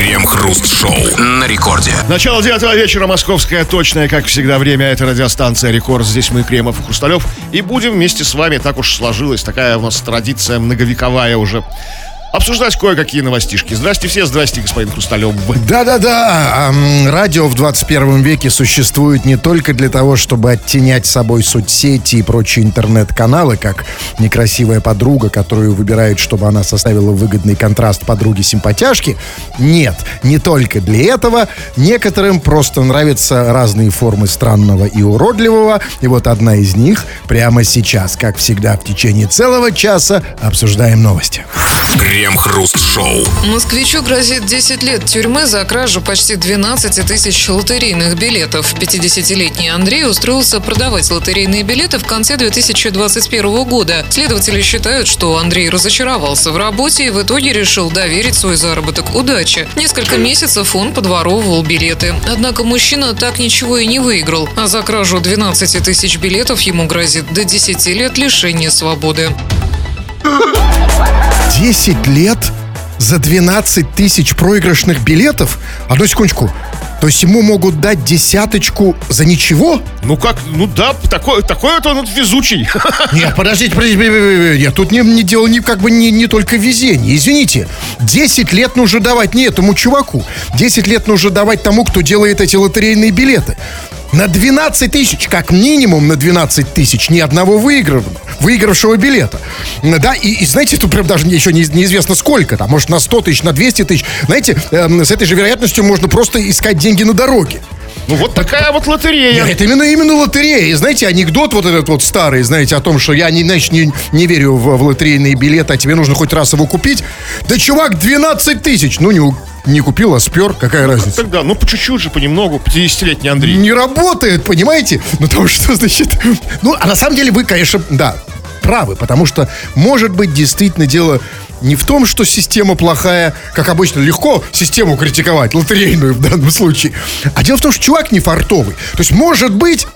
Крем-хруст-шоу на рекорде. Начало девятого вечера, московское точное, как всегда, время. Это радиостанция «Рекорд». Здесь мы, Кремов и Хрусталев. И будем вместе с вами, так уж сложилась, такая у нас традиция многовековая уже, обсуждать кое-какие новостишки. Здрасте все, здрасте, господин Хрусталев. Да-да-да, радио в 21 веке существует не только для того, чтобы оттенять собой соцсети и прочие интернет-каналы, как некрасивая подруга, которую выбирает, чтобы она составила выгодный контраст подруги-симпатяшки. Нет, не только для этого. Некоторым просто нравятся разные формы странного и уродливого. И вот одна из них прямо сейчас, как всегда, в течение целого часа обсуждаем новости. Крем-хруст-шоу. Москвичу грозит 10 лет тюрьмы за кражу почти 12 тысяч лотерейных билетов. 50-летний Андрей устроился продавать лотерейные билеты в конце 2021 года. Следователи считают, что Андрей разочаровался в работе и в итоге решил доверить свой заработок удаче. Несколько месяцев он подворовывал билеты. Однако мужчина так ничего и не выиграл. А за кражу 12 тысяч билетов ему грозит до 10 лет лишения свободы. 10 лет за 12 тысяч проигрышных билетов? Одну секундочку. То есть ему могут дать десяточку за ничего? Ну как, ну да, такой, такой вот он вот везучий. Нет, подождите, подождите, нет, тут не, не дело не, как бы не, не только везение. Извините, 10 лет нужно давать не этому чуваку. 10 лет нужно давать тому, кто делает эти лотерейные билеты. На 12 тысяч, как минимум на 12 тысяч, ни одного выигрывшего, выигравшего билета. Да, и, и знаете, тут прям даже еще не, неизвестно сколько там, может на 100 тысяч, на 200 тысяч. Знаете, эм, с этой же вероятностью можно просто искать деньги на дороге. Ну вот такая вот лотерея. Это именно, именно лотерея. И знаете, анекдот вот этот вот старый, знаете, о том, что я не, значит, не, не верю в, в лотерейные билеты, а тебе нужно хоть раз его купить. Да, чувак, 12 тысяч. Ну, не, не купил, а спер. Какая разница? Тогда, ну по чуть-чуть же, понемногу, 50-летний Андрей. Не работает, понимаете? Ну, потому что, значит... Ну, а на самом деле вы, конечно, да, правы, потому что, может быть, действительно дело не в том, что система плохая, как обычно, легко систему критиковать, лотерейную в данном случае, а дело в том, что чувак не фартовый. То есть, может быть,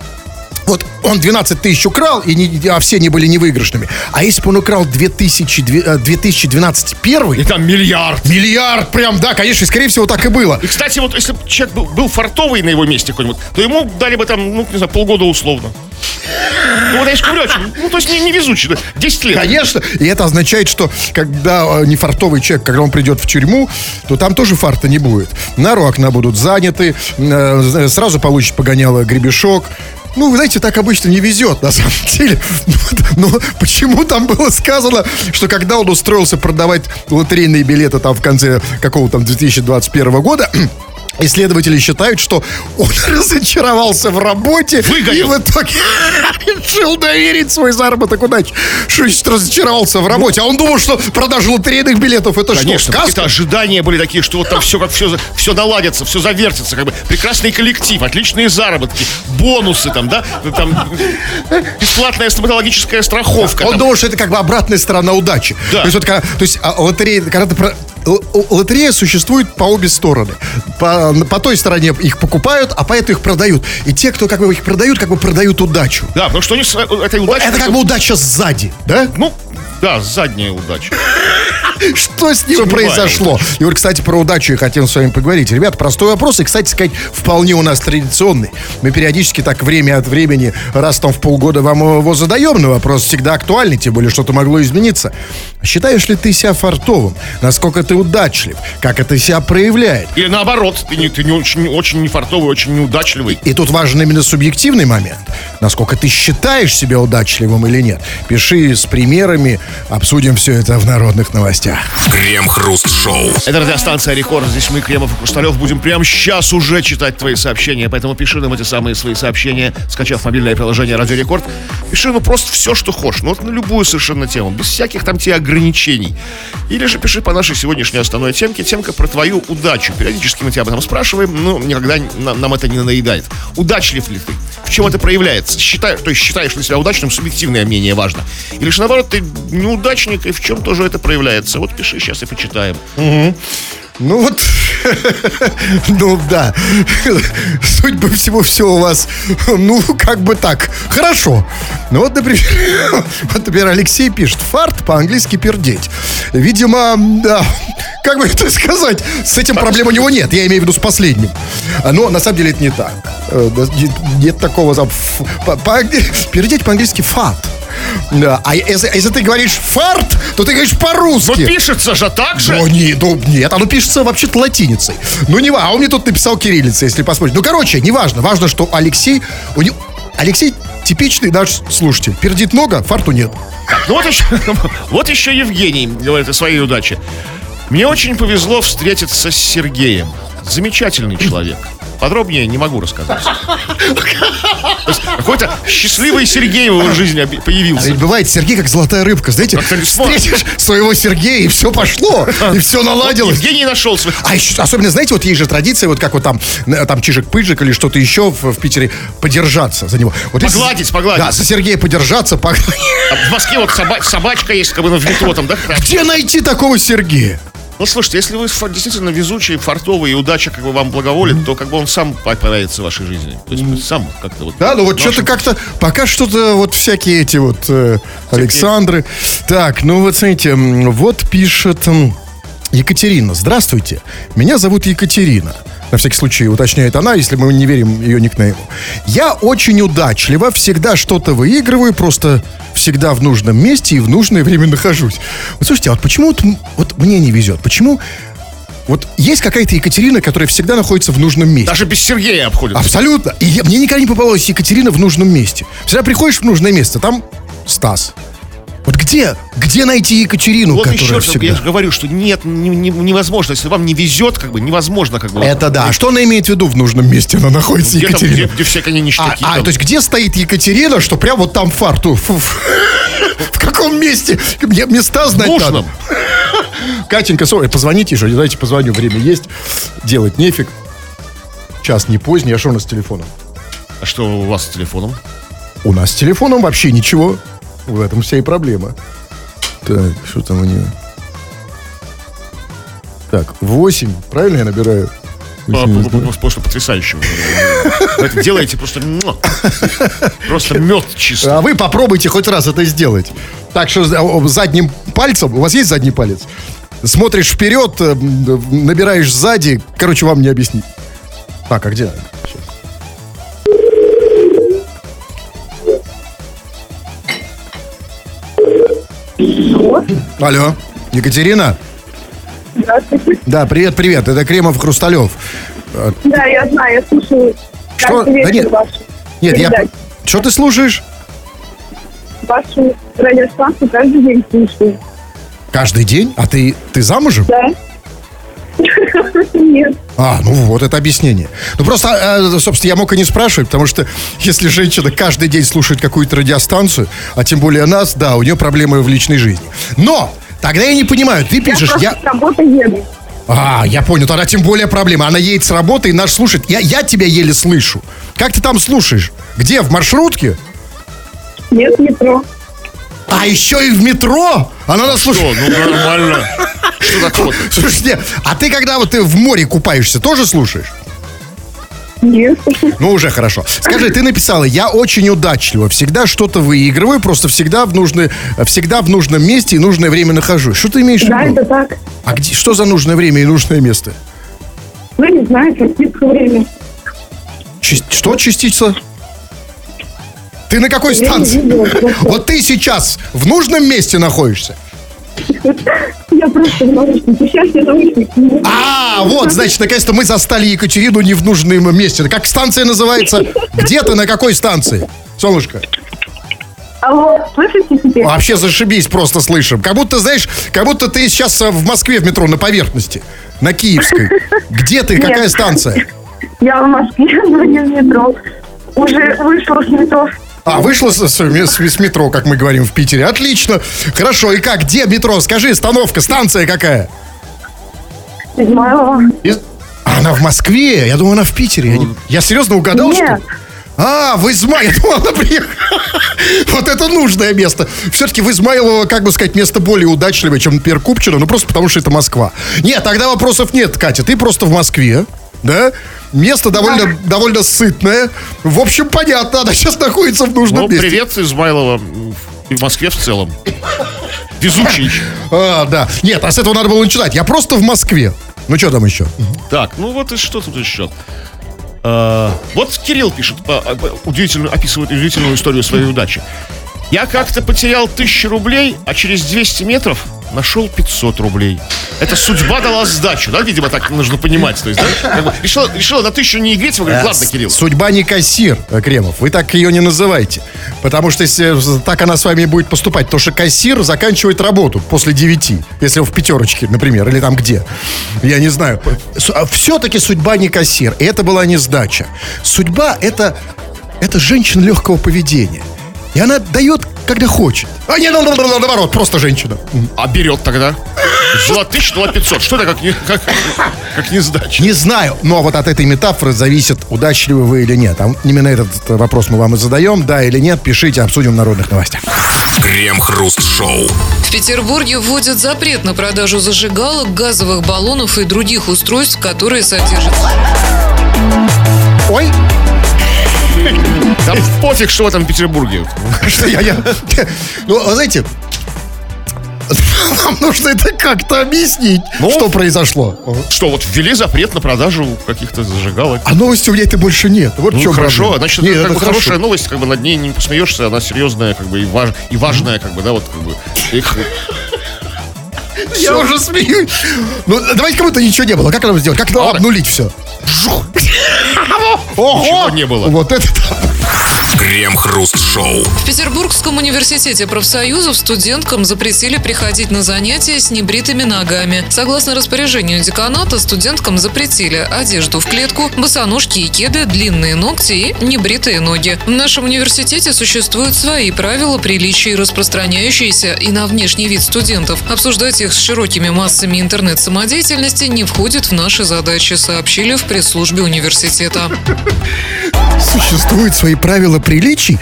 вот он 12 тысяч украл, и не- а все не были невыигрышными. А если бы он украл 2000, две- э, 2012 первый, И там миллиард. миллиард прям, да, конечно, скорее всего, так и было. И, кстати, вот если бы человек был, был фартовый на его месте какой-нибудь, то ему дали бы там, ну, не знаю, полгода условно. Ну, вот я же ну, то есть не, не везучий, да, 10 лет. Конечно. И это означает, что когда э, нефартовый человек, когда он придет в тюрьму, то там тоже фарта не будет. Нару окна будут заняты, э, сразу получит погоняло гребешок. Ну, вы знаете, так обычно не везет, на самом деле. Но почему там было сказано, что когда он устроился продавать лотерейные билеты там в конце какого-то там 2021 года, Исследователи считают, что он разочаровался в работе Выгорел. и в итоге решил доверить свой заработок удачи. Что значит разочаровался в работе? А он думал, что продажа лотерейных билетов это Конечно, что, сказка? ожидания были такие, что вот там все как все, все наладится, все завертится, как бы прекрасный коллектив, отличные заработки, бонусы там, да, там бесплатная стоматологическая страховка. Он там. думал, что это как бы обратная сторона удачи. Да. То есть, вот, когда- то есть а, лотерея, когда ты Лотерея существует по обе стороны. По, по той стороне их покупают, а по этой их продают. И те, кто как бы их продают, как бы продают удачу. Да, потому что они с этой удачей... Это как бы удача сзади, да? Ну, да, задняя удача. Что с ним произошло? И вот, кстати, про удачу я хотел с вами поговорить. Ребят, простой вопрос, и, кстати сказать, вполне у нас традиционный. Мы периодически так время от времени, раз там в полгода вам его задаем, но вопрос всегда актуальный, тем более что-то могло измениться. Считаешь ли ты себя фартовым? Насколько ты удачлив? Как это себя проявляет? Или наоборот, ты не, ты не очень, очень нефартовый, очень неудачливый. И тут важен именно субъективный момент. Насколько ты считаешь себя удачливым или нет. Пиши с примерами, обсудим все это в народных новостях. Крем-хруст-шоу. Это радиостанция Рекорд. Здесь мы, Кремов и Хрусталев, будем прямо сейчас уже читать твои сообщения. Поэтому пиши нам эти самые свои сообщения, скачав мобильное приложение Радио Рекорд. Пиши, ну, просто все, что хочешь. Ну, вот на любую совершенно тему. Без всяких там тебе ограничений. Или же пиши по нашей сегодняшней основной темке. Темка про твою удачу. Периодически мы тебя об этом спрашиваем, но никогда нам, нам это не надоедает. Удачлив ли ты? В чем это проявляется? Считаешь, то есть считаешь ли себя удачным, субъективное мнение важно. Или же наоборот, ты неудачник, и в чем тоже это проявляется. Вот пиши, сейчас и почитаем. Ну вот, Ну да. Судьба всего все у вас, ну, как бы так. Хорошо. Ну вот, например, вот, например, Алексей пишет, фарт по-английски пердеть. Видимо, да, как бы это сказать, с этим проблем у него нет. Я имею в виду с последним. Но на самом деле это не так. Э, Нет, такого... Пердеть по-английски фат. Да. А если, если ты говоришь фарт, то ты говоришь по-русски. пишется же так же. Ну, не, ну, нет, оно пишется вообще-то латиницей. Ну, не а он мне тут написал кириллицей, если посмотреть. Ну, короче, неважно. Важно, что Алексей... У него, Алексей типичный наш слушатель. Пердит много, фарту нет. Ну вот еще, вот еще Евгений говорит о своей удаче. Мне очень повезло встретиться с Сергеем. Замечательный человек. Подробнее не могу рассказать. Какой-то счастливый Сергей в его жизни А появился. ведь бывает Сергей как золотая рыбка, знаете, встретишь своего Сергея, и все пошло, и все наладилось. Евгений нашел свой... А еще, особенно, знаете, вот есть же традиция, вот как вот там, э, там Чижик-Пыжик или что-то еще в, в Питере, подержаться за него. Вот если- Погладить, погладить. Да, за Сергея подержаться, погладить. А В Москве вот соба- собачка есть, как бы ну, в метро там, да? Где найти такого Сергея? Ну, слушайте, если вы действительно везучий, фартовый, и удача как бы вам благоволит, то как бы он сам по- появится в вашей жизни. То есть сам как-то вот... Да, ну вот что-то как-то, пока что-то вот всякие эти вот э, Александры. Так, ну вот смотрите, вот пишет Екатерина. Здравствуйте, меня зовут Екатерина. На всякий случай уточняет она, если мы не верим ее никнейму. Я очень удачлива, всегда что-то выигрываю, просто всегда в нужном месте и в нужное время нахожусь. Вот слушайте, а вот почему вот, вот мне не везет? Почему вот есть какая-то Екатерина, которая всегда находится в нужном месте? Даже без Сергея обходит. Абсолютно. И я- мне никогда не попалась Екатерина в нужном месте. Всегда приходишь в нужное место, там Стас. Вот где, где найти Екатерину, Вот которая еще всегда... я же говорю, что нет, не- не- невозможно, если вам не везет, как бы невозможно, как бы. Это да. А что она имеет в виду в нужном месте? Она находится, Где, там, где, Екатерина. где всякие А, ништяки. а, там. то есть где стоит Екатерина, что прям вот там фарту? В каком месте? Мне места знать надо. Катенька, сори, позвоните же, дайте позвоню, время есть. Делать нефиг. Час не поздний, а что у нас с телефоном? А что у вас с телефоном? У нас с телефоном вообще ничего. В этом вся и проблема. Так, что там у нее? Так, 8. Правильно я набираю? Просто потрясающе. Вы это делаете просто... Просто мед чистый. А вы попробуйте хоть раз это сделать. Так что о, задним пальцем, у вас есть задний палец? Смотришь вперед, э, набираешь сзади. Короче, вам не объяснить. Так, а где? Алло, Екатерина? Здравствуйте. Да, привет, привет. Это Кремов Хрусталев. Да, я знаю, я слушаю Что? Да нет. вашу Нет, я... Что ты слушаешь? Вашу радиостанцию каждый день слушаю. Каждый день? А ты, ты замужем? Да? Нет. А, ну вот это объяснение. Ну просто, э, собственно, я мог и не спрашивать, потому что если женщина каждый день слушает какую-то радиостанцию, а тем более нас, да, у нее проблемы в личной жизни. Но тогда я не понимаю, ты пишешь, я я... с работы еду. А, я понял, тогда тем более проблема. Она едет с работы и наш слушает. Я, я тебя еле слышу. Как ты там слушаешь? Где, в маршрутке? Нет метро. А еще и в метро? Она нас Что, слушает. ну нормально. Что такое? Слушайте, а ты когда вот ты в море купаешься, тоже слушаешь? Нет. Ну, уже хорошо. Скажи, ты написала, я очень удачлива, всегда что-то выигрываю, просто всегда в, нужное, всегда в нужном месте и нужное время нахожусь. Что ты имеешь в Да, виду? это так. А где, что за нужное время и нужное место? Ну, не знаю, частицу время. Чис- что частица? Ты на какой станции? Вот ты сейчас в нужном месте находишься? Я просто в наушнике. Сейчас я наушники. не- А, вот, значит, наконец-то мы застали Екатерину не в нужном месте. Как станция называется? Где ты, на какой станции? Солнышко. Алло, слышите теперь? Вообще зашибись, просто слышим. Как будто, знаешь, как будто ты сейчас э, в Москве в метро на поверхности. На Киевской. Где ты? Какая станция? Я в Москве, но не в метро. Уже вышла с метро. А, вышла с, с- с- с метро, как мы говорим в Питере. Отлично. Хорошо. И как? Где метро? Скажи, остановка, станция какая? Измайлова. Из- А, она в Москве? Я думаю, она в Питере. Я, не- я серьезно угадал, Нет. что? А, в Измайлово. Я думал, она приехала. Вот это нужное место. Все-таки в Измайлово, как бы сказать, место более удачливое, чем, например, Купчино, ну просто потому, что это Москва. Нет, тогда вопросов нет, Катя. Ты просто в Москве, да? Место довольно, довольно сытное. В общем, понятно, она сейчас находится в нужном Ну, месте. привет, Измайлова. И в Москве в целом. Везучий. А, да. Нет, а с этого надо было начинать. Я просто в Москве. Ну, что там еще? Так, ну вот и что тут еще? А, вот Кирилл пишет, а, а, удивительную, описывает удивительную историю своей удачи. Я как-то потерял тысячу рублей, а через 200 метров нашел 500 рублей. Это судьба дала сдачу, да, видимо, так нужно понимать. То есть, да? Как бы решила, решила на тысячу не игреть, вы говорите, ладно, Кирилл. Судьба не кассир, э, Кремов. Вы так ее не называйте. Потому что если так она с вами будет поступать, то что кассир заканчивает работу после 9, если он в пятерочке, например, или там где. Я не знаю. Все-таки судьба не кассир. И это была не сдача. Судьба это, это женщина легкого поведения. И она дает, когда хочет. А не, наоборот, просто женщина. А берет тогда? Взяла тысячу, дала 500. Что это как не, как, как не сдача? Не знаю, но вот от этой метафоры зависит, удачливы вы или нет. А именно этот вопрос мы вам и задаем. Да или нет, пишите, обсудим в народных новостях. Крем-хруст-шоу. В Петербурге вводят запрет на продажу зажигалок, газовых баллонов и других устройств, которые содержат Ой, Там пофиг, что в этом Петербурге. что я, я... Ну, знаете, нам нужно это как-то объяснить, Ну? что произошло. Что, вот ввели запрет на продажу каких-то зажигалок. А новости у меня это больше нет. Вот Ну, хорошо, проблема. значит, Нет, это как бы хорошая новость, как бы над ней не посмеешься, она серьезная, как бы и, важ- и важная, как бы, да, вот как бы. Их- Я уже смеюсь. Ну, давайте кому-то ничего не было. Как нам сделать? Как нам обнулить все? Ого! Ничего не было. Вот это. Крем-хруст-шоу. В Петербургском университете профсоюзов студенткам запретили приходить на занятия с небритыми ногами. Согласно распоряжению деканата, студенткам запретили одежду в клетку, босоножки и кеды, длинные ногти и небритые ноги. В нашем университете существуют свои правила приличий, распространяющиеся и на внешний вид студентов. Обсуждать их с широкими массами интернет-самодеятельности не входит в наши задачи, сообщили в пресс-службе университета. Существуют свои правила приличий.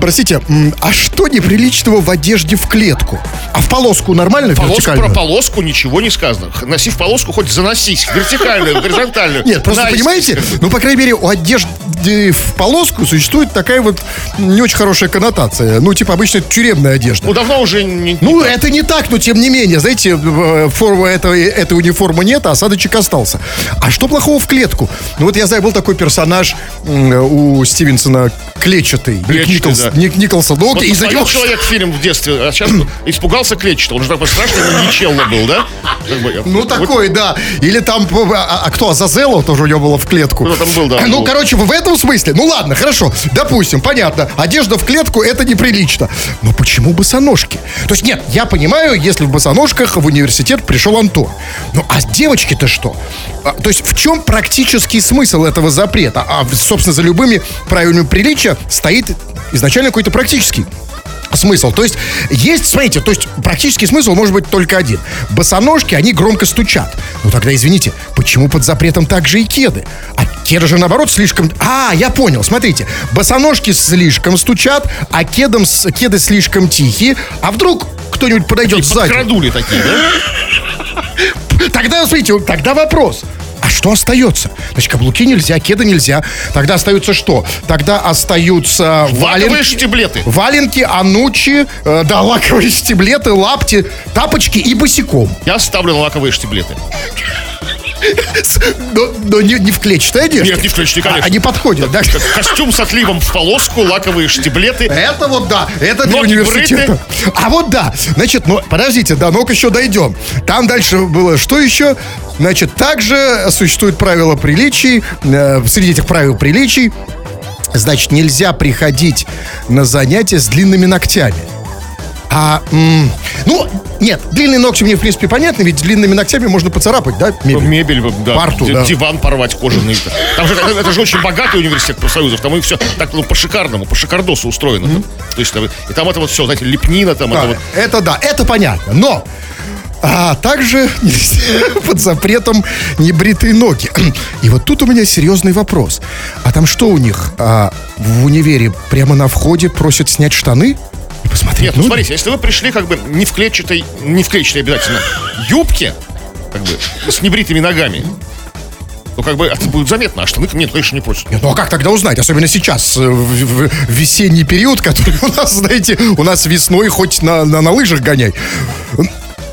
Простите, а что неприличного в одежде в клетку? А в полоску нормально Полоску про полоску ничего не сказано. Носи в полоску, хоть заносись. Вертикальную, горизонтальную. Нет, просто Nice. понимаете, ну, по крайней мере, у одежды в полоску существует такая вот не очень хорошая коннотация. Ну, типа, обычно это тюремная одежда. Ну, давно уже не... Ну, это не так, но тем не менее, знаете, э, форма этой, этой униформы нет, а осадочек остался. А что плохого в клетку? Ну, вот я знаю, был такой персонаж м, у Стивенсона клетчатый. Клетчатый, Николс- да. Ник Николсон. Ну, вот из-за посмотрел него... человек фильм в детстве, а сейчас испугался клетчатого. Он же такой страшный, но не челно был, да? Как бы, Ну, вот такой, да. Или там, а, а кто, Азазело тоже у него было в клетку. Кто там был, да, Ну, был. короче, в этом смысле, ну ладно, хорошо, допустим, понятно, одежда в клетку, это неприлично. Но почему босоножки? То есть, нет, я понимаю, если в босоножках в университет пришел Антон. Ну, а девочки-то что? А, то есть, в чем практический смысл этого запрета? А, собственно, за любыми правилами приличия стоит изначально какой-то практический смысл. То есть, есть, смотрите, то есть, практический смысл может быть только один. Босоножки, они громко стучат. Ну, тогда, извините, почему под запретом также и кеды? А кеды же, наоборот, слишком... А, я понял, смотрите. Босоножки слишком стучат, а кедом, с- кеды слишком тихие. А вдруг кто-нибудь подойдет Такие сзади? подкрадули такие, да? Тогда, смотрите, тогда вопрос. А что остается? Значит, каблуки нельзя, кеды нельзя. Тогда остается что? Тогда остаются Лаковые валенки, штиблеты. валенки, анучи, э, да, лаковые штиблеты, лапти, тапочки и босиком. Я ставлю на лаковые штиблеты. Но, но не, не в клетчатой одежде. Нет, не в клетчатой, конечно. А- Они подходят, да? Костюм с отливом в полоску, лаковые штиблеты. Это вот да, это для Ноги университета. А вот да, значит, ну, подождите, до ног еще дойдем. Там дальше было что еще? Значит, также существуют правила приличий. э, среди этих правил приличий, значит, нельзя приходить на занятия с длинными ногтями. А, ну, нет, длинные ногти мне, в принципе, понятно, ведь длинными ногтями можно поцарапать, да, мебель? Мебель, да. Парту, да. Диван порвать кожаный. Там же, это, это же очень богатый университет профсоюзов. Там и все так ну, по-шикарному, по шикардосу устроено. там. То есть там, и там это вот все, знаете, лепнина, там Да, это вот. это да, это понятно. Но а также под запретом небритые ноги. И вот тут у меня серьезный вопрос. А там что у них? А, в универе прямо на входе просят снять штаны? Посмотреть Нет, ну ноги? смотрите, если вы пришли как бы не в клетчатой, не в клетчатой обязательно юбке, как бы с небритыми ногами, то как бы это будет заметно, а штаны нет, конечно, не просят. Нет, ну а как тогда узнать? Особенно сейчас, э, в, в- в весенний период, который у нас, знаете, у нас весной хоть на, на, на лыжах гоняй.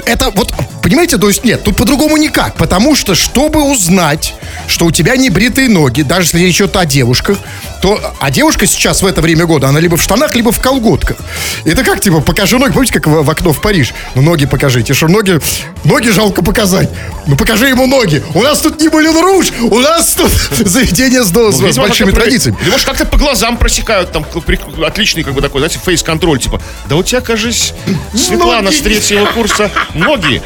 Это вот, понимаете, то есть нет, тут по-другому никак. Потому что, чтобы узнать, что у тебя не бритые ноги, даже если речь идет о девушках, то, а девушка сейчас в это время года, она либо в штанах, либо в колготках. Это как, типа, покажи ноги, помните, как в, в окно в Париж? Ну, ноги покажите, что ноги, ноги жалко показать. Ну, покажи ему ноги. У нас тут не были руж, у нас тут заведение с, с- с Ну, Видимо, большими традициями. Или может как-то по глазам просекают, там отличный как бы такой, знаете, фейс-контроль, типа, да у тебя, кажись, Светлана Ноги. с третьего курса, ноги.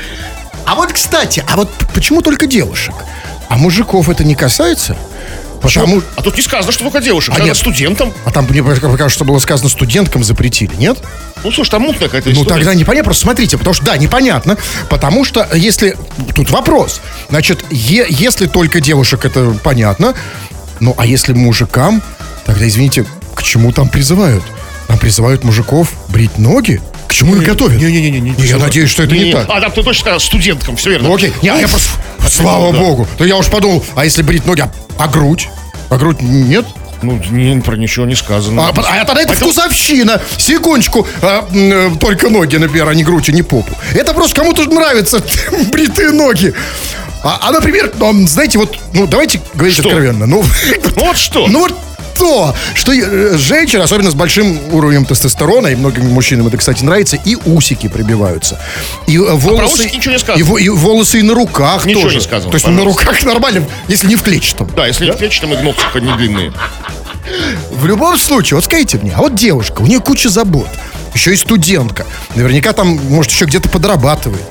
А вот, кстати, а вот почему только девушек? А мужиков это не касается? Потому... А тут не сказано, что только девушек, А нет. студентам. А там, мне кажется, что было сказано, студенткам запретили, нет? Ну, слушай, там мутная какая-то Ну, история. тогда непонятно, просто смотрите, потому что, да, непонятно, потому что если... Тут вопрос. Значит, е- если только девушек, это понятно, ну, а если мужикам, тогда, извините, к чему там призывают? Призывают мужиков брить ноги? К чему их готовят? Не-не-не. не, Ну, я надеюсь, что это не так. А, там ты точно студенткам, все верно. Ну, окей. Не, а я просто... Слава да. богу. То я уж подумал, а если брить ноги, а, а грудь? А грудь нет? Ну, не, про ничего не сказано. А, а тогда это Поэтому- вкусовщина. Секундочку. А, э, только ноги, например, а не грудь, а не попу. Это просто кому-то же нравятся бритые ноги. А, а, например, ну, знаете, вот, ну, давайте говорить Что? откровенно. Ну, Ну, вот что? ну, вот то, что э, женщины, особенно с большим уровнем тестостерона, и многим мужчинам это, кстати, нравится, и усики прибиваются. И э, волосы, усики ничего не сказано. И, и волосы и на руках Ничего тоже. не сказано, То есть ну, на пожалуйста. руках нормально, если не в клетчатом. Да, если не клетчатым, и ногти не длинные. В любом случае, вот скажите мне, а вот девушка, у нее куча забот, еще и студентка, наверняка там, может, еще где-то подрабатывает,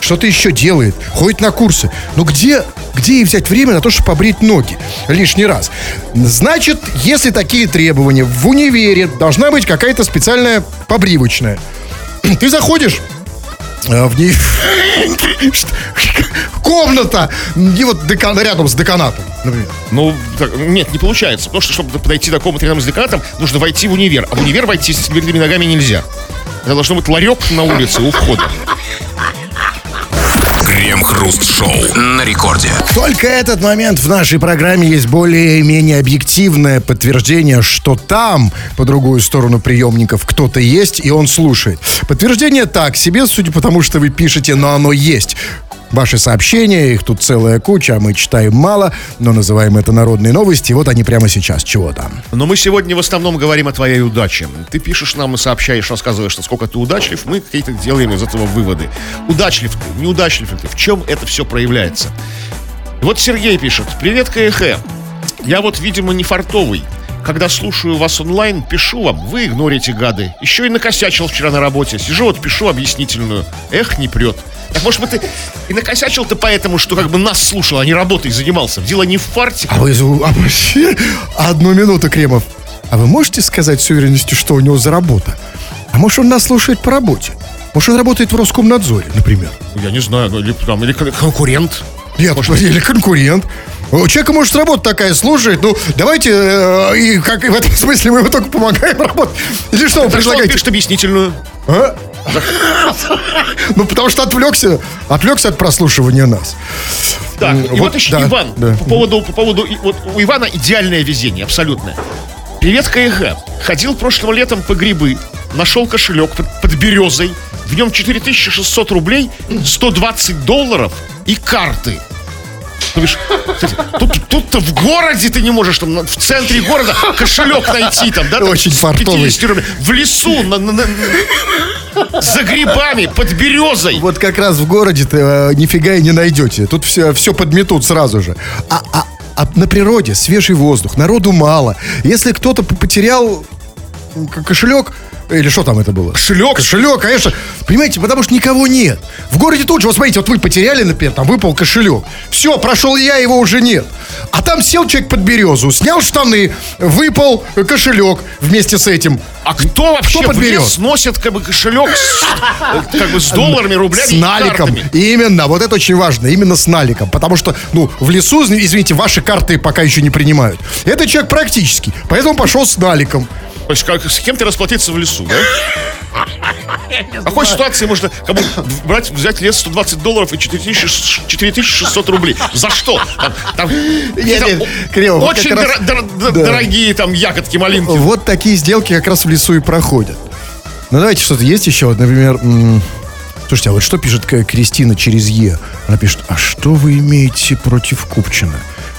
что-то еще делает, ходит на курсы. Ну где, где ей взять время на то, чтобы побрить ноги лишний раз? Значит, если такие требования, в универе должна быть какая-то специальная побривочная. Ты заходишь, в ней комната, и вот декан- рядом с деканатом, например. Ну, так, нет, не получается. Потому что, чтобы подойти до комнаты рядом с деканатом, нужно войти в универ. А в универ войти с твердыми ногами нельзя. Это должно быть ларек на улице у входа. Крем-хруст-шоу на рекорде. Только этот момент в нашей программе есть более-менее объективное подтверждение, что там, по другую сторону приемников, кто-то есть, и он слушает. Подтверждение так себе, судя по тому, что вы пишете, но оно есть. Ваши сообщения, их тут целая куча, а мы читаем мало, но называем это народные новости. Вот они прямо сейчас. Чего там? Но мы сегодня в основном говорим о твоей удаче. Ты пишешь нам и сообщаешь, рассказываешь, насколько ты удачлив, мы какие-то делаем из этого выводы. Удачлив ты, неудачлив ли ты, в чем это все проявляется? Вот Сергей пишет. Привет, КХ. Я вот, видимо, не фартовый. Когда слушаю вас онлайн, пишу вам, вы игнорите гады. Еще и накосячил вчера на работе. Сижу вот, пишу объяснительную. Эх, не прет. Так может быть ты и накосячил-то поэтому, что как бы нас слушал, а не работой занимался. Дело не в фарте. А вы... а вообще, одну минуту, Кремов. А вы можете сказать с уверенностью, что у него за работа? А может, он нас слушает по работе? Может, он работает в Роскомнадзоре, например? Я не знаю, ну, или, там, или кон- конкурент. Нет, или конкурент. У человека может работа такая служит. Ну, давайте, э, и как и в этом смысле мы ему только помогаем работать. Или что вы Так что он предлагаете? пишет объяснительную. А? Ну, потому что отвлекся, отвлекся от прослушивания нас. Так, и вот, еще Иван. По поводу, по поводу, вот у Ивана идеальное везение, абсолютное. Привет, КХ. Ходил прошлым летом по грибы, нашел кошелек под, под березой, в нем 4600 рублей, 120 долларов и карты. Бишь, кстати, тут, тут-то в городе ты не можешь, там, в центре города кошелек найти, там, да? там, Очень фартовый. 50 рублей. В лесу, на- на- на- за грибами, под березой. Вот как раз в городе-то э, нифига и не найдете. Тут все, все подметут сразу же. А, а- а на природе свежий воздух, народу мало. Если кто-то потерял кошелек, или что там это было? Кошелек? Кошелек, конечно. Понимаете, потому что никого нет. В городе тут же, вот смотрите, вот вы потеряли, например, там выпал кошелек. Все, прошел я, его уже нет. А там сел человек под березу, снял штаны, выпал кошелек вместе с этим. А кто вообще Кто в подберет? лес носит как бы кошелек с, как бы с долларами, рублями С и наликом. картами? Именно, вот это очень важно, именно с наликом. Потому что, ну, в лесу, извините, ваши карты пока еще не принимают. Это человек практический, поэтому пошел с наликом. То есть как, с кем ты расплатиться в лесу, да? В какой ситуации можно кому брать, взять лес 120 долларов и 4600 4600 рублей? За что? Там, там какие-то не, о- Кирилл, очень как раз- дор- дор- дор- Да. дорогие там ягодки, малинки. Вот такие сделки как раз в лесу и проходят. Ну, давайте что-то есть еще. Вот, например, м, слушайте, а вот что пишет Кристина через Е? Она пишет, а что вы имеете против Купчина?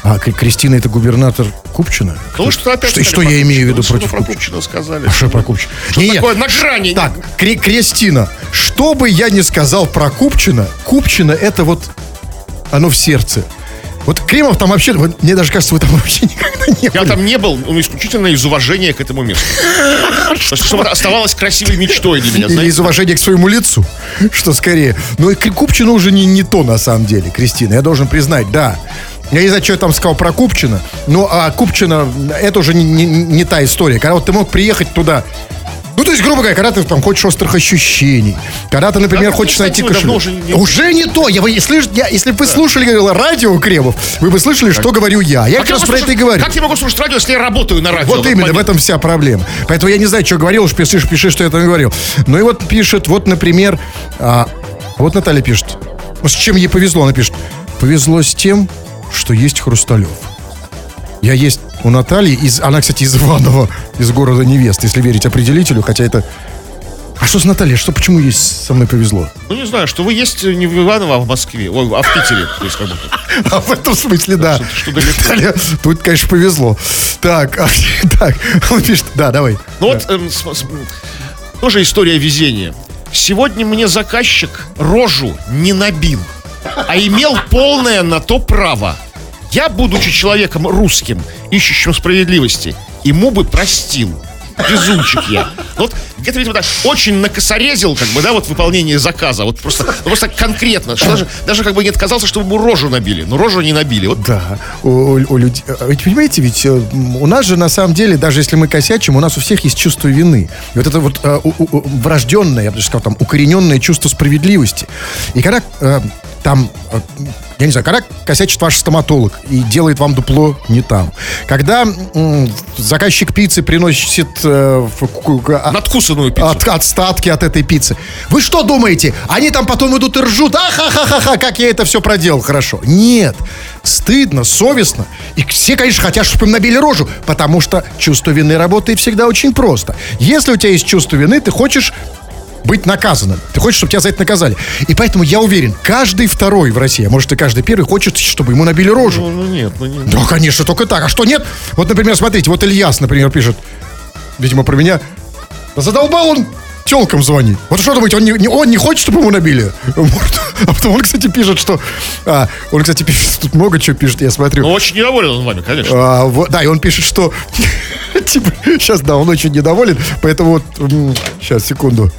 А Кристина это губернатор Купчина? Ну, что опять Что, что я имею в виду Купчина? против Что про Купчина? Купчина сказали? А что про Купчина? Что Не-не. такое на грани? Так, Кре- Кристина, что бы я ни сказал про Купчина, Купчина это вот оно в сердце. Вот Кремов там вообще, вот мне даже кажется, вы там вообще никогда не Я были. там не был, ну, исключительно из уважения к этому месту. То есть, чтобы это оставалось красивой мечтой для меня, Или из уважения к своему лицу, что скорее. Но и к Купчину уже не, не то на самом деле, Кристина. Я должен признать, да. Я не знаю, что я там сказал про Купчина, но а Купчина, это уже не, не- не та история. Когда вот ты мог приехать туда, ну, то есть, грубо говоря, когда ты там хочешь острых ощущений, когда ты, например, Да, хочешь найти кошелек. уже не- Уже не то. Я, вы, слыш- я- если бы вы слушали радио Кремов, вы бы слышали, что говорю я. Я Как как раз про это и говорю. Как я могу слушать радио, если я работаю на радио? Вот именно, в момент? этом вся проблема. Поэтому я не знаю, что говорил, уж пиши, пиши, что я там говорил. Ну и вот пишет, вот, например, а, вот Наталья пишет. С чем ей повезло? Она пишет. Повезло с тем, что есть Хрусталев. Я есть у Натальи, из, она, кстати, из Иванова, из города Невест, если верить определителю, хотя это... А что с Натальей? Что, почему ей со мной повезло? Ну, не знаю, что вы есть не в Иваново, а в Москве, ой, а в Питере. То есть, как будто. А в этом смысле, да. Что- что. Наталья, тут, конечно, повезло. Так, а, так, он пишет, да, давай. Ну вот, эм, с- с- тоже история везения. Сегодня мне заказчик рожу не набил, а имел полное на то право. Я, будучи человеком русским, ищущим справедливости, ему бы простил. Везунчик я. Вот где-то, видимо, так очень накосорезил, как бы, да, вот выполнение заказа. Вот просто, ну, просто конкретно. Что даже, даже как бы не отказался, чтобы ему рожу набили. Но рожу не набили. Вот Да, у, у- людей. а Ведь понимаете, ведь э, у нас же на самом деле, даже если мы косячим, у нас у всех есть чувство вины. И вот это вот э, у- у- врожденное, я бы даже сказал, там, укорененное чувство справедливости. И когда э, там, э, я не знаю, когда косячит ваш стоматолог и делает вам дупло не там. Когда заказчик пиццы приносит э, ку- а- надкусанную пиццу. от, отстатки от этой пиццы. Вы что думаете? Они там потом идут и ржут. Ахахахаха, как я это все проделал хорошо. Нет. Стыдно, совестно. И все, конечно, хотят, чтобы им набили рожу, потому что чувство вины работает всегда очень просто. Если у тебя есть чувство вины, ты хочешь быть наказанным. Ты хочешь, чтобы тебя за это наказали. И поэтому я уверен, каждый второй в России, а может и каждый первый, хочет, чтобы ему набили рожу. Ну, ну нет, ну не. Да, конечно, только так. А что нет? Вот, например, смотрите, вот Ильяс, например, пишет, видимо, про меня. Да задолбал он телкам звонить. Вот что думаете, он не, не- он не хочет, чтобы ему набили? А потом он, кстати, пишет, что... а, он, кстати, пишет, тут много чего пишет, я смотрю. Ну, очень недоволен он вами, конечно. А, вот, да, и он пишет, что... Типа, сейчас, да, он очень недоволен, поэтому вот... Сейчас, секунду.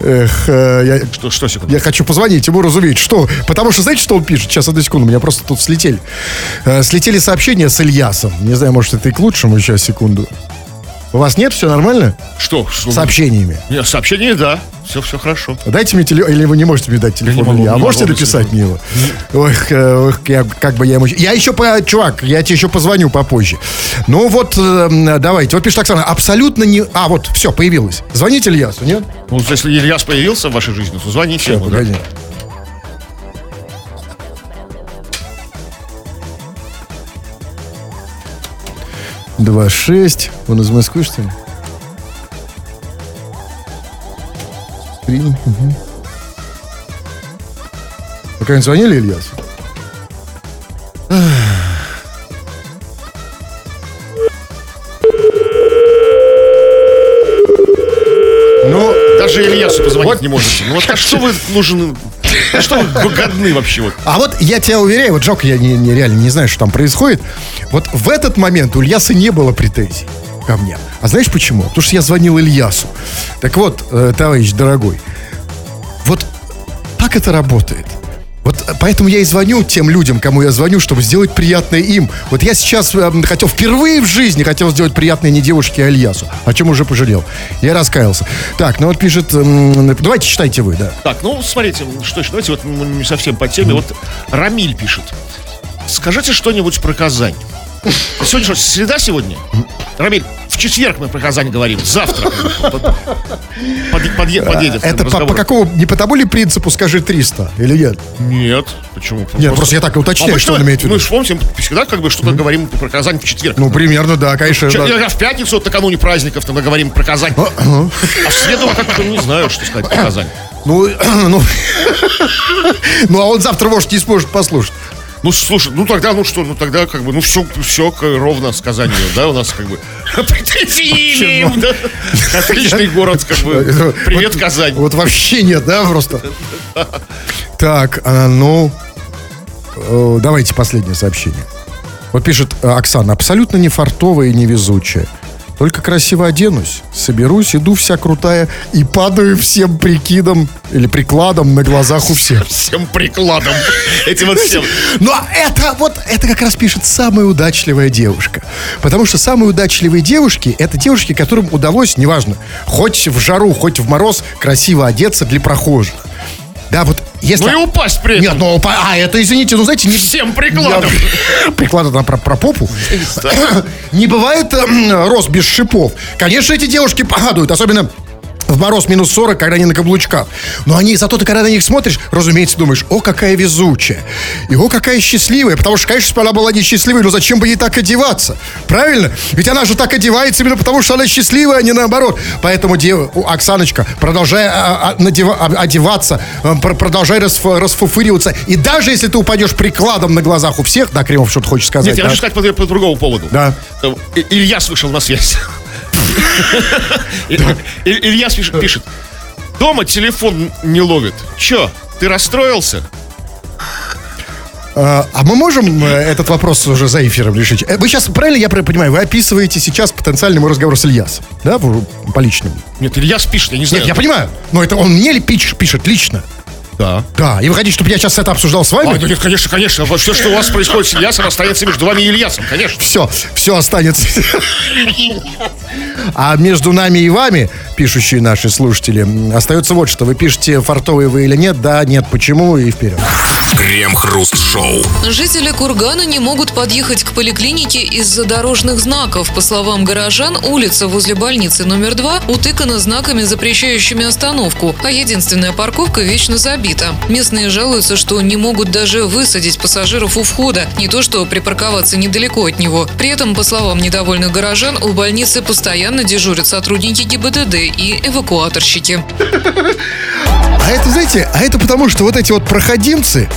Эх, э, я, Что, что секунду? я хочу позвонить ему, разумеется. Что? Потому что, знаете, что он пишет? Сейчас, одну секунду, меня просто тут слетели. Э, слетели сообщения с Ильясом. Не знаю, может, это и к лучшему. Сейчас, секунду. У вас нет? Все нормально? Что? что? Сообщениями. Нет, сообщение, да. Все, все хорошо. Дайте мне телефон, или вы не можете мне дать телефон могу, Илья, а можете написать мне его? Ой, э, ох, я, как бы я ему... Я еще, по, чувак, я тебе еще позвоню попозже. Ну вот, э, давайте. Вот пишет Оксана, абсолютно не... А, вот, все, появилось. Звоните Ильясу, нет? Ну, если Ильяс появился в вашей жизни, то звоните Все, ему. да. Погоди. Два шесть. Он из Москвы, что ли? Три. Угу. Вы когда-нибудь звонили Ильясу? Ну, Даже Ильясу позвонить не можете. Ну вот а что вы нужны? Что вы годны вообще вот? А вот я тебя уверяю, вот жалко, я не, не- реально не знаю, что там происходит. Вот в этот момент у Ильяса не было претензий ко мне. А знаешь почему? Потому что я звонил Ильясу. Так вот, э, товарищ дорогой, вот как это работает? Вот э, поэтому я и звоню тем людям, кому я звоню, чтобы сделать приятное им. Вот я сейчас э, хотел впервые в жизни хотел сделать приятное не девушке, а Ильясу. О чем уже пожалел. Я раскаялся. Так, ну вот пишет... м, Давайте читайте вы, да. Так, ну, смотрите, что ж, давайте вот не совсем по теме. Вот Рамиль пишет. Скажите что-нибудь про Казань. Сегодня что, среда сегодня? Рамиль, в четверг мы про Казань говорим, завтра. Под- под- подъе- подъедет Это по, по какому... Не по тому ли принципу скажи 300 или нет? Нет, почему? Нет, просто я так и уточняю, Обычно что он имеет в виду. Мы же помните, всегда как бы что-то говорим про Казань в четверг. Ну, примерно, да, конечно. Чё, да. в пятницу, вот накануне праздников, мы говорим про Казань. А в среду как-то не знаю, что сказать про Казань. Ну, ну, ну, а он завтра, может, не сможет послушать. Ну, слушай, ну тогда, ну что, ну тогда как бы, ну все, все ровно с Казанью, да, у нас как бы да? Отличный город, как бы. Привет, Вот- Казань. Вот вообще нет, да, просто? Так, а, ну, э, давайте последнее сообщение. Вот пишет э, Оксана, абсолютно не фартовая и невезучая. Только красиво оденусь, соберусь, иду вся крутая и падаю всем прикидом или прикладом на глазах у всех. Всем прикладом. Этим вот всем. Но это вот, это как раз пишет самая удачливая девушка. Потому что самые удачливые девушки, это девушки, которым удалось, неважно, хоть в жару, хоть в мороз, красиво одеться для прохожих. Да, вот если... Ну и упасть при Нет, этом. ну, по- а, это, извините, ну, знаете, не... Всем прикладом. Прикладом на- про, про попу. Не бывает эм, рост без шипов. Конечно, эти девушки падают, особенно в мороз минус 40, когда они на каблучках. Но они, зато ты когда на них смотришь, разумеется, думаешь, о, какая везучая. И о, какая счастливая. Потому что, конечно, если бы она была не счастливой, но зачем бы ей так одеваться? Правильно? Ведь она же так одевается именно потому, что она счастливая, а не наоборот. Поэтому, дев... Оксаночка, продолжай а, а, надева- а, одеваться, а, пр- продолжай расф- расфуфыриваться. И даже если ты упадешь прикладом на глазах у всех, да, Кремов что-то хочешь сказать. Нет, я да? хочу сказать по, по другому поводу. Да. Э, И- Ильяс вышел на связь. И- И- Ильяс пишет, пишет, дома телефон не ловит. Че, ты расстроился? А, а мы можем э, этот вопрос уже за эфиром решить? Э, Вы сейчас, правильно я понимаю, вы описываете сейчас потенциальный мой разговор с Ильясом, да, по личному? Нет, Ильяс пишет, я не знаю. Нет, я понимаю, но это он мне ли пич- пишет лично? Да. Да, и вы хотите, чтобы я сейчас это обсуждал с вами? А, да нет, конечно, конечно. Все, что у вас происходит с Ильясом, останется между вами и Ильясом, конечно. Все, все останется. А между нами и вами, пишущие наши слушатели, остается вот что. Вы пишете, фартовые вы или нет, да, нет, почему и вперед. Крем-хруст-шоу. Жители Кургана не могут подъехать к поликлинике из-за дорожных знаков. По словам горожан, улица возле больницы номер два утыкана знаками, запрещающими остановку, а единственная парковка вечно забита. Местные жалуются, что не могут даже высадить пассажиров у входа, не то что припарковаться недалеко от него. При этом, по словам недовольных горожан, у больницы постоянно дежурят сотрудники ГИБДД и эвакуаторщики. А это, знаете, а это потому, что вот эти вот проходимцы,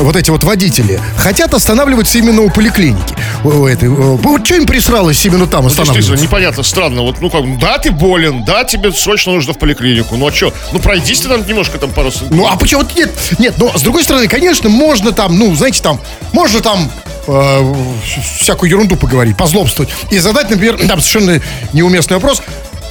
вот эти вот водители, хотят останавливаться именно у поликлиники. У- у этой, вот что им присралось именно там Действительно, останавливаться? непонятно, странно. Вот, ну как, да, ты болен, да, тебе срочно нужно в поликлинику. Ну а что? Ну пройдись ты там немножко там пару... Ну, а почему нет? Нет, но с другой стороны, конечно, можно там, ну, знаете, там, можно там э, всякую ерунду поговорить, позлобствовать и задать, например, там совершенно неуместный вопрос.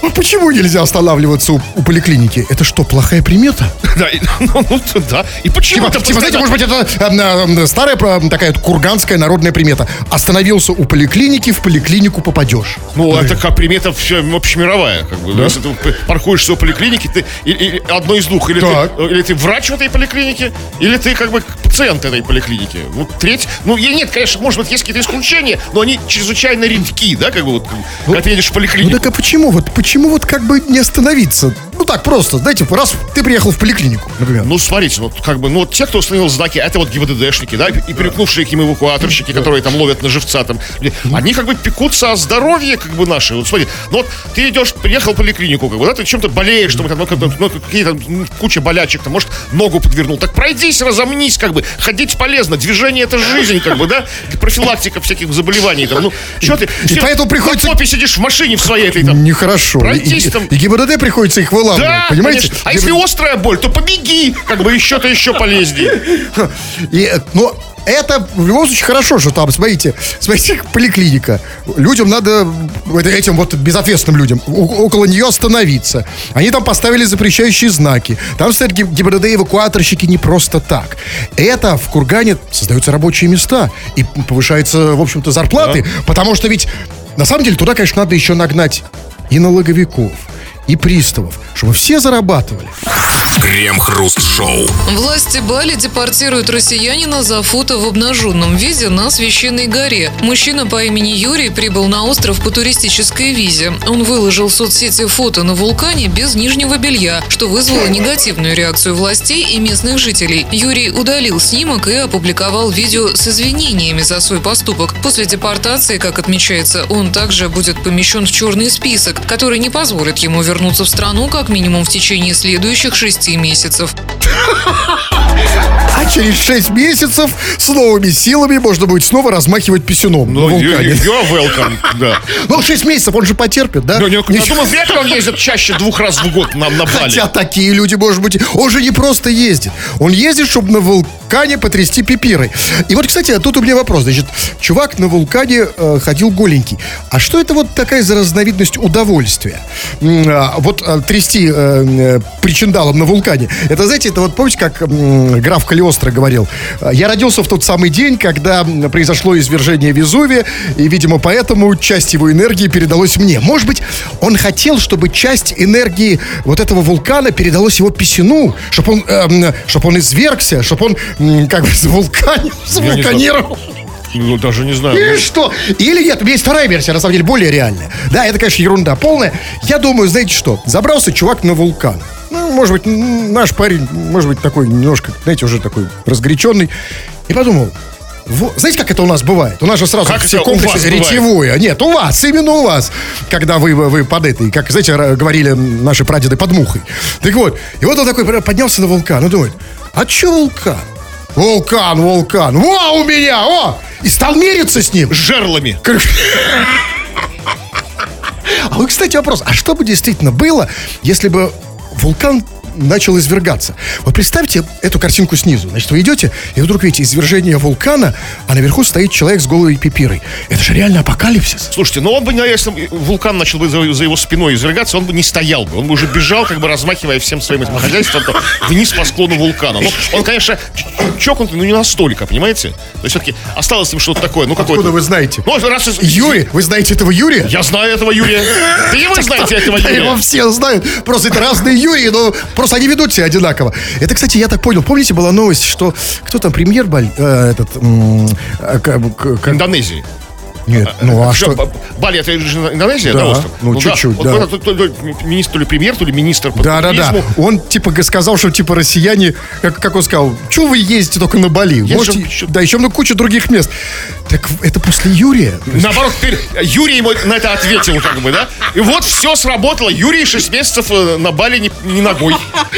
А почему нельзя останавливаться у, у поликлиники? Это что, плохая примета? Да, и- ну, ну, да. И почему Типа, это типа, знаете, может быть, это э, э, старая э, такая курганская народная примета. Остановился у поликлиники, в поликлинику попадешь. Ну, это как примета все общемировая. Как бы. Если ты паркуешься у поликлиники, ты и- и- одно из двух. Или Так. ты, или ты врач в этой поликлинике, или ты как бы пациент этой поликлиники. Ну, треть. Ну, и нет, конечно, может быть, есть какие-то исключения, но они чрезвычайно редки, да, как бы вот, когда ты едешь в Ну поликлинику. так а почему? Вот почему вот как бы не остановиться? Ну так просто, знаете, раз ты приехал в поликлинику, например. Ну, смотрите, вот как бы, ну, вот те, кто установил знаки, это вот ГИБДДшники, да, и перекнувшие к ним эвакуаторщики, которые там ловят на живца там. Они как бы пекутся о здоровье, как бы, наши. Вот смотри, ну вот ты идешь, приехал в поликлинику, как бы, да, ты чем-то болеешь, там, ну, как-то, ну, какие-то м, куча болячек, там, может, ногу подвернул. Так пройдись, разомнись, как бы, ходить полезно, движение это жизнь, как бы, да, профилактика всяких заболеваний, там, ну, что ты, И поэтому приходится- на попе сидишь в машине в своей этой, там, Нехорошо. И, Пройтись и- и ГИБДД приходится их выламывать, да, понимаете? конечно. А если острая боль, то побеги, как бы еще-то еще полезнее. И, э, но это в любом случае хорошо, что там, смотрите, смотрите, поликлиника. Людям надо, это- этим вот безответственным людям, около нее остановиться. Они там поставили запрещающие знаки. Там стоят ГИБДД-эвакуаторщики не просто так. Это в Кургане создаются рабочие места. И повышаются, в общем-то, зарплаты. Потому что ведь, на самом деле, туда, конечно, надо еще нагнать и налоговиков, и приставов, чтобы все зарабатывали. Крем-хруст-шоу. Власти Бали депортируют россиянина за фото в обнаженном виде на священной горе. Мужчина по имени Юрий прибыл на остров по туристической визе. Он выложил в соцсети фото на вулкане без нижнего белья, что вызвало негативную реакцию властей и местных жителей. Юрий удалил снимок и опубликовал видео с извинениями за свой поступок. После депортации, как отмечается, он также будет помещен в черный список, который не позволит ему вернуться в страну как минимум в течение следующих шести месяцев. А через 6 месяцев с новыми силами можно будет снова размахивать писюном Ну, на you- вулкане. you're welcome, да. Ну, 6 месяцев он же потерпит, да? Ну, не- я Ничего. думаю, вряд ли он ездит чаще двух раз в год на, на Бали. Хотя такие люди, может быть, он же не просто ездит. Он ездит, чтобы на вулкане потрясти пипирой. И вот, кстати, тут у меня вопрос. Значит, чувак на вулкане э, ходил голенький. А что это вот такая за разновидность удовольствия? А, вот э, трясти э, э, причиндалом на вулкане. Это, знаете, это вот помните, как м, граф Калиостро говорил? «Э, Я родился в тот самый день, когда произошло извержение Везувия, и, видимо, поэтому часть его энергии передалась мне. Может быть, он хотел, чтобы часть энергии вот этого вулкана передалась его писюну, чтобы он, эм, чтоб он извергся, чтобы он, как бы, завулканил, завулканировал. Ну, даже не знаю. Или что? Или нет, у меня есть вторая версия, на самом деле, более реальная. Да, это, конечно, ерунда полная. Я думаю, знаете что? Забрался чувак на вулкан. Ну, может быть, наш парень, может быть, такой немножко, знаете, уже такой разгоряченный. И подумал, во- знаете, как это у нас бывает? У нас же сразу Как все комплексы ретевое. Нет, у вас, именно у вас. Когда вы, вы под этой, как, знаете, говорили наши прадеды под мухой. Так вот, и вот он такой поднялся на вулкан и думает, а че вулкан? Вулкан, вулкан. Во, у меня, о! И стал мериться с ним. С жерлами. А вот, кстати, вопрос. А что бы действительно было, если бы вулкан начал извергаться. Вот представьте эту картинку снизу. Значит, вы идете, и вдруг видите извержение вулкана, а наверху стоит человек с голой пипирой. Это же реально апокалипсис. Слушайте, ну он бы, если бы вулкан начал бы за, за его спиной извергаться, он бы не стоял бы. Он бы уже бежал, как бы размахивая всем своим этим хозяйством вниз по склону вулкана. Ну, он, конечно, чокнутый, но не настолько, понимаете? То есть все-таки осталось с ним что-то такое. Ну, какое-то... Откуда вы знаете? Ну, раз... из- Юрий, вы знаете этого Юрия? Я знаю этого Юрия. Да и вы знаете этого Юрия. его все знают. Просто это разные Юрии, но просто они ведут себя одинаково. Это, кстати, я так понял. Помните, была новость, что кто там премьер Баль, э, этот э, к- к- к- Индонезии. Нет, ну а что? Бали это же Индонезия, Да, остров? ну, чуть-чуть, Вот да. это то ли министр, то ли премьер, то ли министр по Да, да, да. туризму. Он типа сказал, что типа россияне, как, он сказал, что вы ездите только на Бали? Да, еще много куча других мест. Так это после Юрия. Наоборот, теперь Юрий ему на это ответил, как бы, да? И вот все сработало. Юрий 6 месяцев э, на Бали не, не ногой.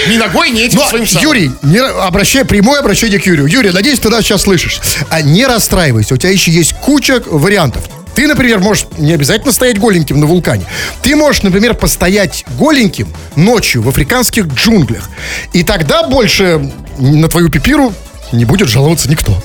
Не ногой, не этим Но, своим самым. Юрий, не, ра- обращай, прямое обращение к Юрию. Юрий, надеюсь, ты нас сейчас слышишь. А не расстраивайся, у тебя еще есть куча вариантов. Ты, например, можешь не обязательно стоять голеньким на вулкане. Ты можешь, например, постоять голеньким ночью в африканских джунглях. И тогда больше на твою пипиру не будет жаловаться никто.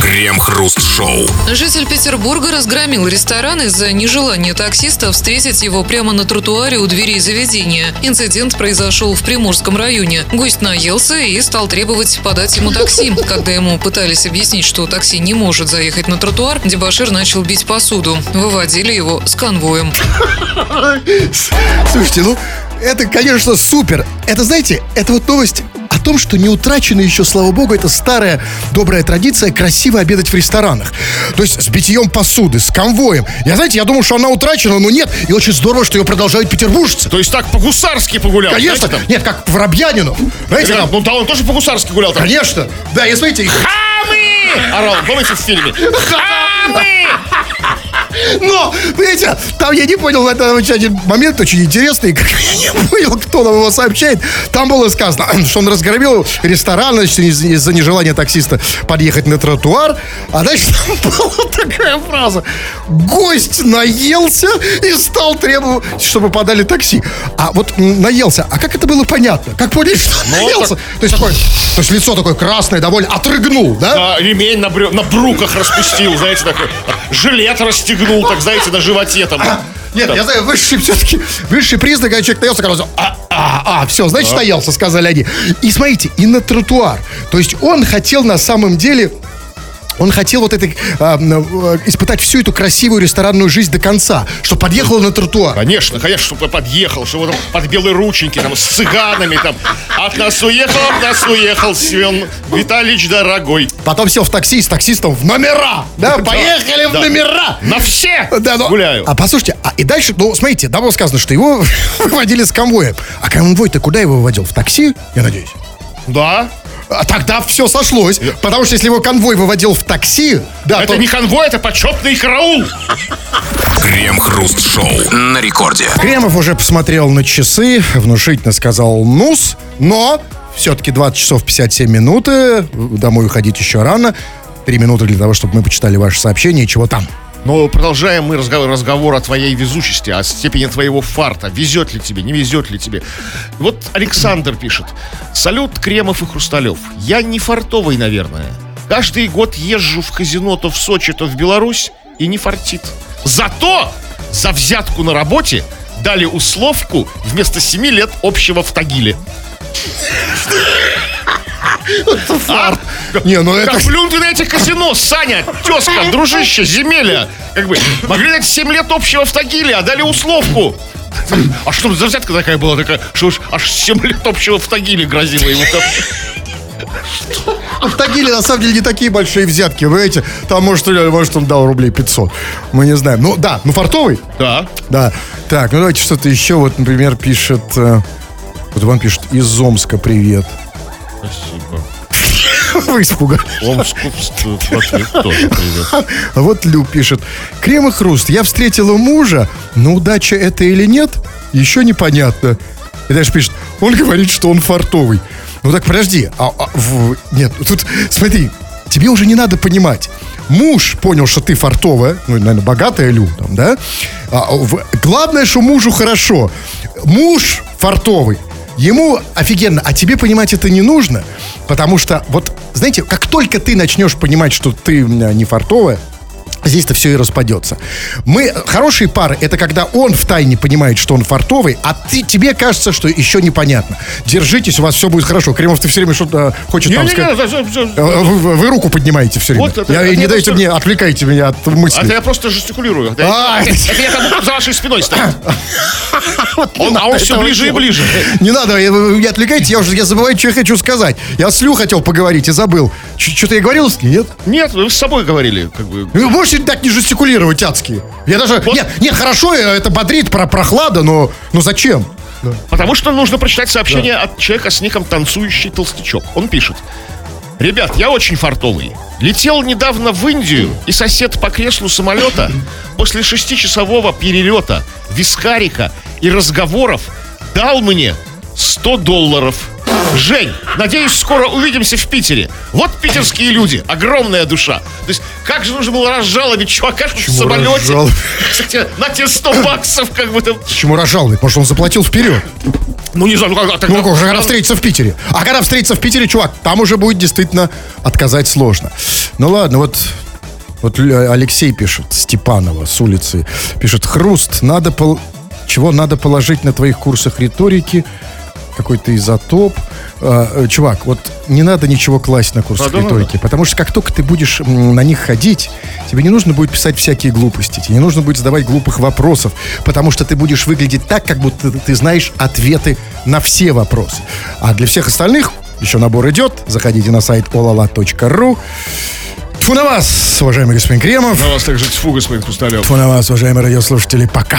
Крем-хруст-шоу. Житель Петербурга разгромил ресторан из-за нежелания таксиста встретить его прямо на тротуаре у дверей заведения. Инцидент произошел в Приморском районе. Гость наелся и стал требовать подать ему такси. Когда ему пытались объяснить, что такси не может заехать на тротуар, дебашир начал бить посуду. Выводили его с конвоем. Слушайте, ну, это, конечно, супер. Это, знаете, это вот новость о том, что не утрачена еще, слава богу, это старая добрая традиция красиво обедать в ресторанах. То есть с битьем посуды, с конвоем. Я, знаете, я думал, что она утрачена, но нет. И очень здорово, что ее продолжают петербуржцы. То есть так по-гусарски погулял. Конечно. знаете, там? Нет, как Воробьянинов. Знаете, Ребят, там, ну да, он тоже по-гусарски гулял там. конечно. Да, и смотрите, Хамы! Орал, помните в фильме? Хамы! Но, понимаете, там я не понял в этом один момент очень интересный, как я не понял, кто нам его сообщает. Там было сказано, что он разгромил ресторан, значит, из- из-за нежелания таксиста подъехать на тротуар. А дальше там была такая фраза. Гость наелся и стал требовать, чтобы подали такси. А вот наелся. А как это было понятно? Как поняли, что он наелся? То есть, то есть лицо такое красное, довольно отрыгнул, да? А, ремень на, брю- на бруках распустил, знаете, такой. Жилет расстегнул, так, знаете, на животе там. Нет, я знаю, высший все-таки, высший признак, когда человек наелся, сразу, а, а, а, все, значит, наелся, сказали они. И смотрите, и на тротуар. То есть он хотел на самом деле... Он хотел вот это, а, м, э, испытать всю эту красивую ресторанную жизнь до конца, что подъехал на тротуар. Конечно, конечно, чтобы подъехал, чтобы там под белые рученьки, там, с цыганами, там, от нас уехал, от нас уехал, Семен Витальевич дорогой. Потом сел в такси с таксистом в номера. Да, поехали в номера. На все Да, но- гуляю. А послушайте, а и дальше, ну, смотрите, было сказано, что его выводили с конвоем. А конвой-то куда его выводил? В такси, я надеюсь? Да, А тогда все сошлось. Потому что если его конвой выводил в такси, да, это то... не конвой, это почетный караул. Крем-хруст-шоу на рекорде. Кремов уже посмотрел на часы, внушительно сказал «нус», но все-таки 20 часов 57 минуты, домой уходить еще рано. Три минуты для того, чтобы мы почитали ваши сообщения и чего там. Но продолжаем мы разговор, разговор о твоей везучести, о степени твоего фарта. Везет ли тебе, не везет ли тебе. Вот Александр пишет. Салют, Кремов и Хрусталев. Я не фартовый, наверное. Каждый год езжу в казино то в Сочи, то в Беларусь и не фартит. Зато за взятку на работе дали условку вместо 7 лет общего в Тагиле. Фарт. Не, ну это... Как плюнь ты на этих казино, Саня, тезка, дружище, земеля. Как бы, могли дать 7 лет общего в Тагиле, а дали условку. А что за взятка такая была такая, что уж аж 7 лет общего в Тагиле грозило ему. В Тагиле на самом деле не такие большие взятки, вы знаете. Там, может, может, он дал рублей 500. Мы не знаем. Ну, да, ну фартовый. Да. Да. Так, ну давайте что-то еще. Вот, например, пишет... Вот вам пишет из Омска привет. Спасибо. Вы испугались. Омску в в ответ тоже привет. А вот Лю пишет. Крем и хруст. Я встретила мужа, но удача это или нет, еще непонятно. И дальше пишет. Он говорит, что он фартовый. Ну так подожди. А, а, в- нет, тут смотри. Тебе уже не надо понимать. Муж понял, что ты фартовая, ну, наверное, богатая Лю, там, да? А, в- главное, что мужу хорошо. Муж фартовый. Ему офигенно, а тебе понимать это не нужно, потому что вот, знаете, как только ты начнешь понимать, что ты не фартовая, Здесь-то все и распадется. Мы хорошие пары это когда он в тайне понимает, что он фартовый, а ты, тебе кажется, что еще непонятно. Держитесь, у вас все будет хорошо. Кремов, ты все время что-то хочет там сказать. Не-не-не, за- за- за- Э, Вы, вы- руку поднимаете все время. Вот это- Я- это не я дайте просто- мне, отвлекайте меня от А мысли. это я просто жестикулирую. А, это- это- я как будто за вашей спиной стою. Он- а он все ближе и ближе. Не надо, вы не отвлекайте, я уже я забываю, что я хочу сказать. Я с Лю хотел поговорить и забыл. Что-то я говорил с ней, нет? Нет, вы с собой говорили. Как бы. Вы можете так не жестикулировать, адские? Я даже... Вот. Нет, нет, хорошо, э, это бодрит, про прохлада, но, но зачем? Потому что нужно прочитать сообщение от человека с ником «Танцующий толстячок». Он пишет. Ребят, я очень фартовый. Летел недавно в Индию, и сосед по креслу самолета после шестичасового перелета, вискарика и разговоров дал мне 100 долларов. Жень, надеюсь, скоро увидимся в Питере. Вот питерские люди, огромная душа. То есть, как же нужно было разжалобить чувака в самолете? разжалобить? Кстати, на те 100 баксов, как бы там. Почему разжаловать? Потому что он заплатил вперед. Ну, не знаю, ну, как, Ну, уже когда встретиться в Питере. А когда встретиться в Питере, чувак, там уже будет действительно отказать сложно. Ну ладно, вот вот Алексей пишет, Степанова с улицы, пишет, хруст, надо пол... чего надо положить на твоих курсах риторики, какой-то изотоп. А, э, чувак, вот не надо ничего класть на курсах Надо, риторики, потому что как только ты будешь на них ходить, тебе не нужно будет писать всякие глупости, тебе не нужно будет задавать глупых вопросов, потому что ты будешь выглядеть так, как будто ты знаешь ответы на все вопросы. А для всех остальных еще набор идет. Заходите на сайт olala.ru. Тьфу на вас, уважаемый господин Кремов. На вас также тьфу, господин Хрусталев. Тьфу на вас, уважаемые радиослушатели. Пока.